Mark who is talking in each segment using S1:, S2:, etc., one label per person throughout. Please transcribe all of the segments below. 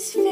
S1: is filled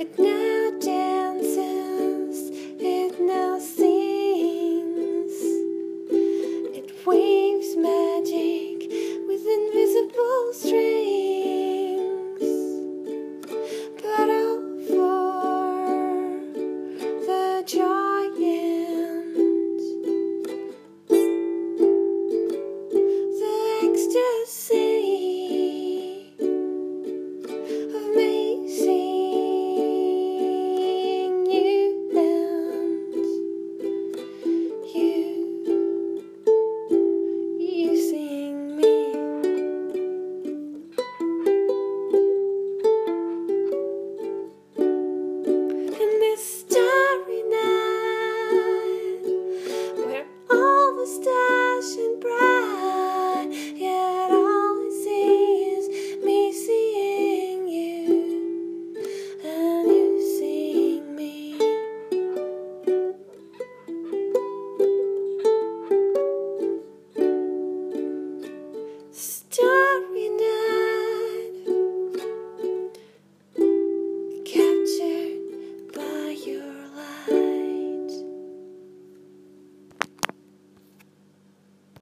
S1: It never